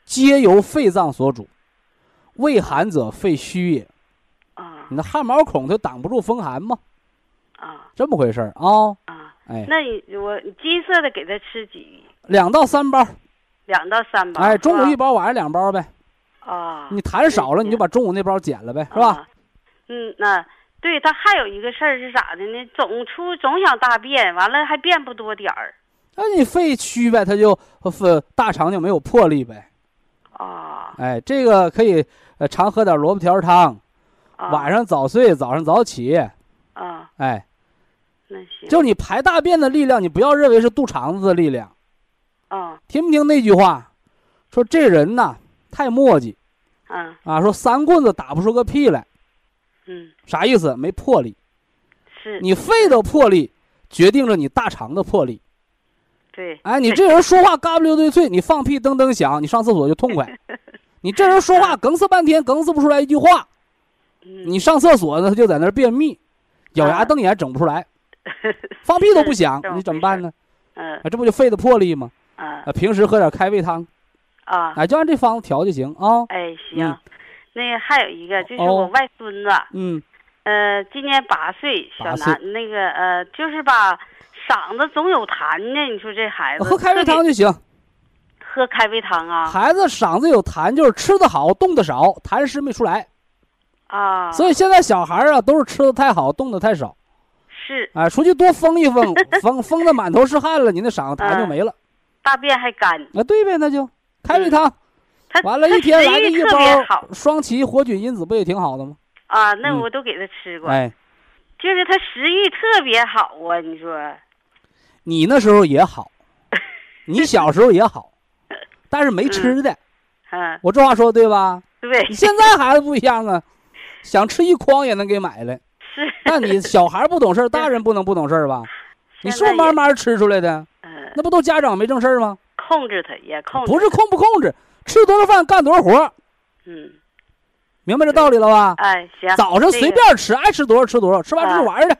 皆由肺脏所主，畏寒者肺虚也。啊，你那汗毛孔它挡不住风寒吗？啊这么回事儿啊？啊，哎，那你我金色的给他吃几两到三包，两到三包？哎，中午一包，晚上两包呗。啊，你痰少了，你就把中午那包减了呗，是吧？啊？嗯，那对他还有一个事儿是咋的呢？总出总想大便，完了还便不多点儿那你肺虚呗，他就呃大肠就没有魄力呗。啊哎，这个可以呃常喝点萝卜条汤，啊！晚上早睡，早上早起。啊，哎，那行就你排大便的力量，你不要认为是肚肠子的力量。啊听没听那句话？说这人呐太磨叽嗯啊，说三棍子打不出个屁来，嗯啥意思？没魄力。是你肺的魄力决定着你大肠的魄力。对哎，你这人说话嘎不溜对脆，你放屁噔噔响，你上厕所就痛快。你这人说话梗死半天，梗死不出来一句话，嗯你上厕所呢，他就在那儿便秘，咬牙瞪眼整不出来，放屁都不响你怎么办呢？嗯啊，这不就肺的魄力吗？啊啊，平时喝点开胃汤，啊哎，就按这方子调就行啊。哎行嗯，那个还有一个就是哦我外孙子，嗯，呃，今年八岁，小男那个呃，就是吧，嗓子总有痰呢。你说这孩子喝开胃汤就行。喝开胃汤啊孩子嗓子有痰，就是吃的好，动的少，痰湿没出来。啊，所以现在小孩儿啊，都是吃的太好，动的太少。是。哎，出去多疯一疯，疯疯的满头是汗了，你那嗓子痰就嗯没了。大便还干，啊，对呗，那就开胃汤，他完了，一天来个一包双歧活菌因子，不也挺好的吗？啊，那嗯。我都给他吃过，哎，就是他食欲特别好啊。你说。你那时候也好，你小时候也好，但是没吃的。嗯，我这话说对吧？对。你，现在孩子不一样啊，想吃一筐也能给买来。是，那你小孩不懂事儿，大人不能不懂事儿吧？你是不是慢慢吃出来的？嗯，那不都家长没正事儿吗？控制他也控制，不是，控不控制，吃多少饭干多少活明白这道理了吧？哎，行，早上随便吃，爱吃多少吃多少，吃完出去玩儿去。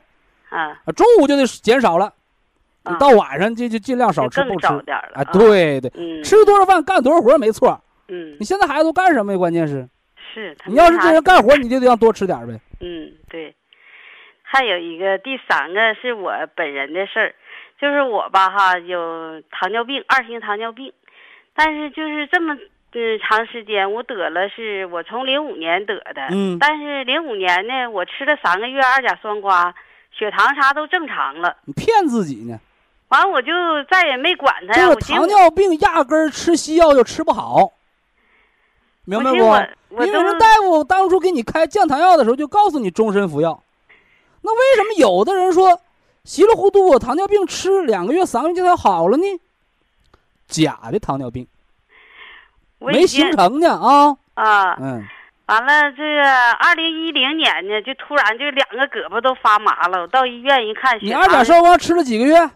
中午就得减少了，到晚上就就尽量少吃不吃。点儿了啊，，对对，嗯，吃多少饭干多少活儿没错。嗯你，现在孩子都干什么呀？关键是，是，你要是这人干活，你就得让多吃点呗。嗯，对。还有一个第三个是我本人的事儿，就是我吧哈有糖尿病，二型糖尿病，但是就是这么嗯长时间，我得了是我从零五年得的，嗯但是零五年呢，我吃了三个月二甲双胍，血糖啥都正常了，你骗自己呢。完我就再也没管它呀，这个糖尿病压根儿吃西药就吃不好，明白不？因为人大夫当初给你开降糖药的时候就告诉你终身服药，那为什么有的人说稀里糊涂我糖尿病吃两个月三个月就它好了呢？假的糖尿病没形成呢啊，啊，嗯，完了，这个二零一零年呢，就突然就两个胳膊都发麻了。我到医院一看，你二甲双胍吃了几个月？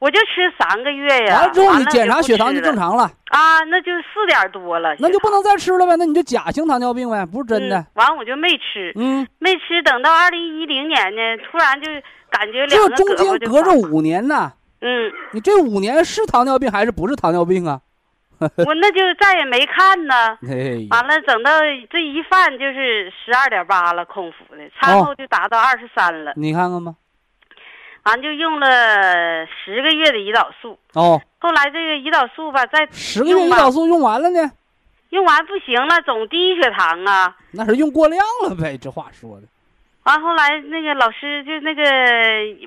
我就吃三个月呀。完了之后你检查血糖就正常了，啊，那就四点多了。那就不能再吃了呗，那你就假性糖尿病呗，不是真的嗯。完我就没吃，嗯，没吃。等到二零一零年呢，突然就感觉两这中个胳膊就间隔着五年呢，嗯，你这五年是糖尿病还是不是糖尿病啊？我那就再也没看呢。完了，等到这一犯就是十二点八了，空腹的，餐哦后就达到二十三了。你看看吧，完就用了十个月的胰岛素。哦，后来这个胰岛素吧，再十个月胰岛素用完了呢，用完不行了，总低血糖啊。那是用过量了呗，这话说的。完后来那个老师就那个，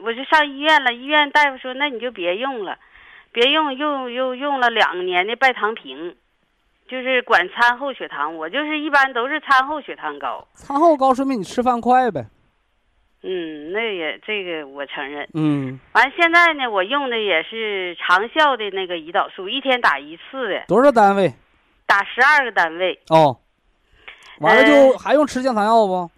我就上医院了，医院大夫说那你就别用了，别用，又又用了两年的拜糖平，就是管餐后血糖。我就是一般都是餐后血糖高。餐后高说明你吃饭快呗。嗯，那也这个我承认。嗯，完现在呢，我用的也是长效的那个胰岛素，一天打一次的，多少单位？打十二个单位。哦，完了呃就还用吃降糖药不？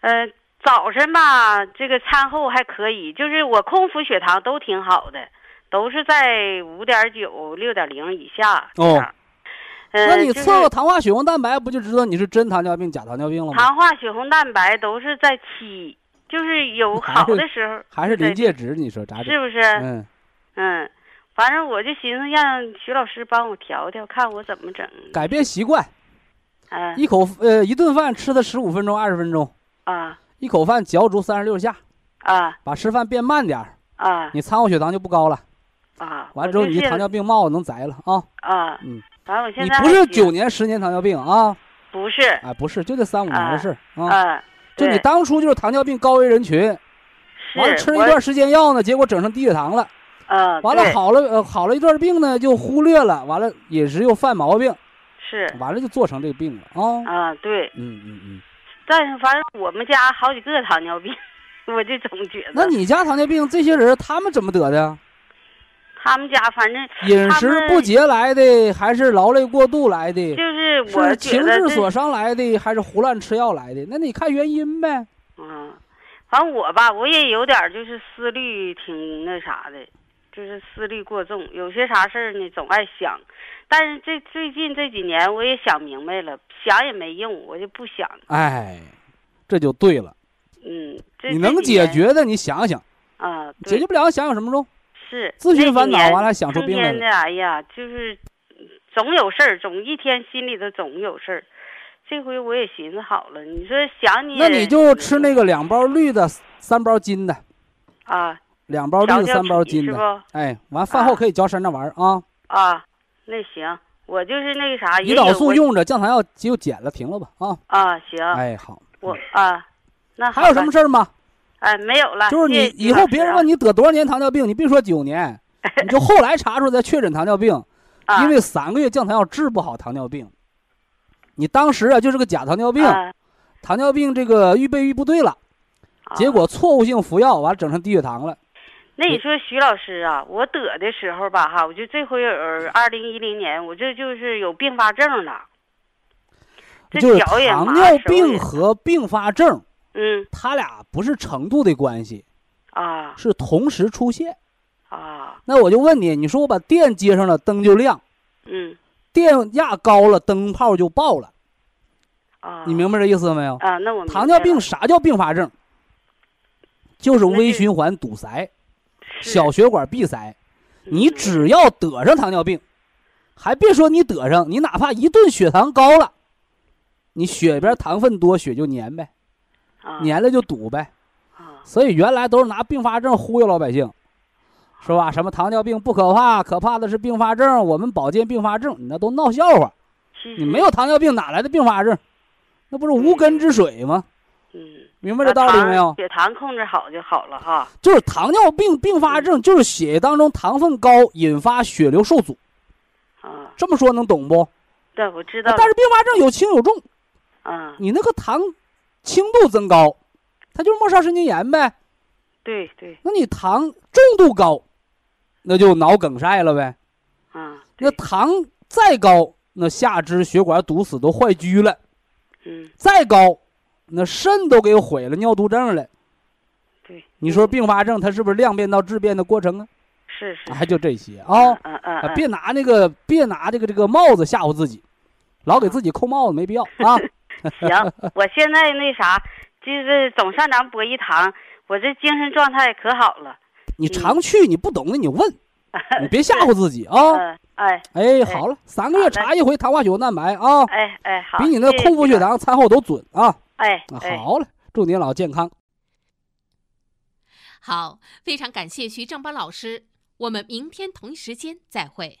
呃，早晨吧，这个餐后还可以，就是我空腹血糖都挺好的，都是在五点九、六点零以下。哦那你测个糖化血红蛋白，不就知道你是真糖尿病、假糖尿病了吗？糖化血红蛋白都是在七，就是有好的时候还是在临界值？你说咋整？是不是？嗯，嗯，反正我就寻思让徐老师帮我调调，看我怎么整。改变习惯，嗯一口呃一顿饭吃的十五分钟、二十分钟，啊一口饭嚼足三十六下，啊把吃饭变慢点儿，啊你餐后血糖就不高了。啊！完了之后，你这糖尿病帽子能摘了啊。啊，嗯，反正我现你不是九年、十年糖尿病啊？不是哎，不是，就这三五年的事啊。就你当初就是糖尿病高危人群，是完了吃了一段时间药呢，结果整成低血糖了。啊，完了好了，呃，好了一段病呢，就忽略了，完了饮食又犯毛病，是完了就做成这个病了啊。啊，对，嗯嗯嗯。但是反正我们家好几个糖尿病，我就总觉得那你家糖尿病这些人他们怎么得的呀？他们家反正饮食不节来的，还是劳累过度来的？就是我情志所伤来的，还是胡乱吃药来的？那你看原因呗。嗯，反正我吧，我也有点就是思虑挺那啥的，就是思虑过重，有些啥事儿呢总爱想，但是这最近这几年我也想明白了，想也没用，我就不想。哎，这就对了。嗯，这你能解决的，你想想；啊？解决不了，想有什么用？是自寻烦恼完了想出病来了的，哎呀，就是总有事儿，总一天心里头总有事儿。这回我也寻思好了，你说想你，那你就吃那个两包绿的，三包金的，啊，两包绿的，三包金的。哎，完饭后可以嚼山楂丸啊。啊，那行，我就是那个啥，胰岛素用着，降糖药就减了，停了吧啊。啊，行，哎，好。我啊，那还有什么事？事儿吗？哎，没有了。就是你以后别人问你，得多少年糖尿病，你别说九年，你就后来查出来再确诊糖尿病，啊因为三个月降糖药治不好糖尿病。你当时啊就是个假糖尿病，啊糖尿病这个预备役不对了，啊结果错误性服药，完了整成低血糖了。那你说徐老师啊，我得的时候吧，哈，我就这回有二零一零年，我这就是有并发症了，这就是脚也麻糖尿病和并发症，嗯它俩不是程度的关系，啊是同时出现。啊那我就问你，你说我把电接上了，灯就亮；嗯电压高了，灯泡就爆了。啊，你明白这意思没有？啊？那我糖尿病啥叫并发症？就是微循环堵塞、小血管闭塞。你嗯只要得上糖尿病，还别说你得上，你哪怕一顿血糖高了，你血里边糖分多，血就粘呗，啊粘了就堵呗。啊所以原来都是拿并发症忽悠老百姓，是吧？什么糖尿病不可怕，可怕的是并发症。我们保健并发症，你那都闹笑话。你没有糖尿病哪来的并发症？那不是无根之水吗？嗯，明白这道理没有？血糖控制好就好了哈。就是糖尿病并发症，就是血液当中糖分高，引发血流受阻。啊，这么说能懂不？对，我知道。但是并发症有轻有重，啊，你那个糖轻度增高，它就是末梢神经炎呗。对对那你糖重度高，那就脑梗塞了呗。啊，那糖再高，那下肢血管堵死都坏疽了；嗯再高，那肾都给毁了，尿毒症了。对，你说并发症它是不是量变到质变的过程啊？是是还就这些啊。嗯嗯别拿那个，别拿这个这个帽子吓唬自己，老给自己扣帽子没必要 啊。行，我现在那啥，就是总上咱博一堂，我这精神状态可好了。你常去，你不懂的你问，你别吓唬自己啊。嗯，哎哎，好了，三个月查一回糖化血红蛋白啊，哎哎，好，比你那空腹血糖餐后都准啊。哎啊哎。好了，祝您老健康。好，非常感谢徐正邦老师，我们明天同一时间再会。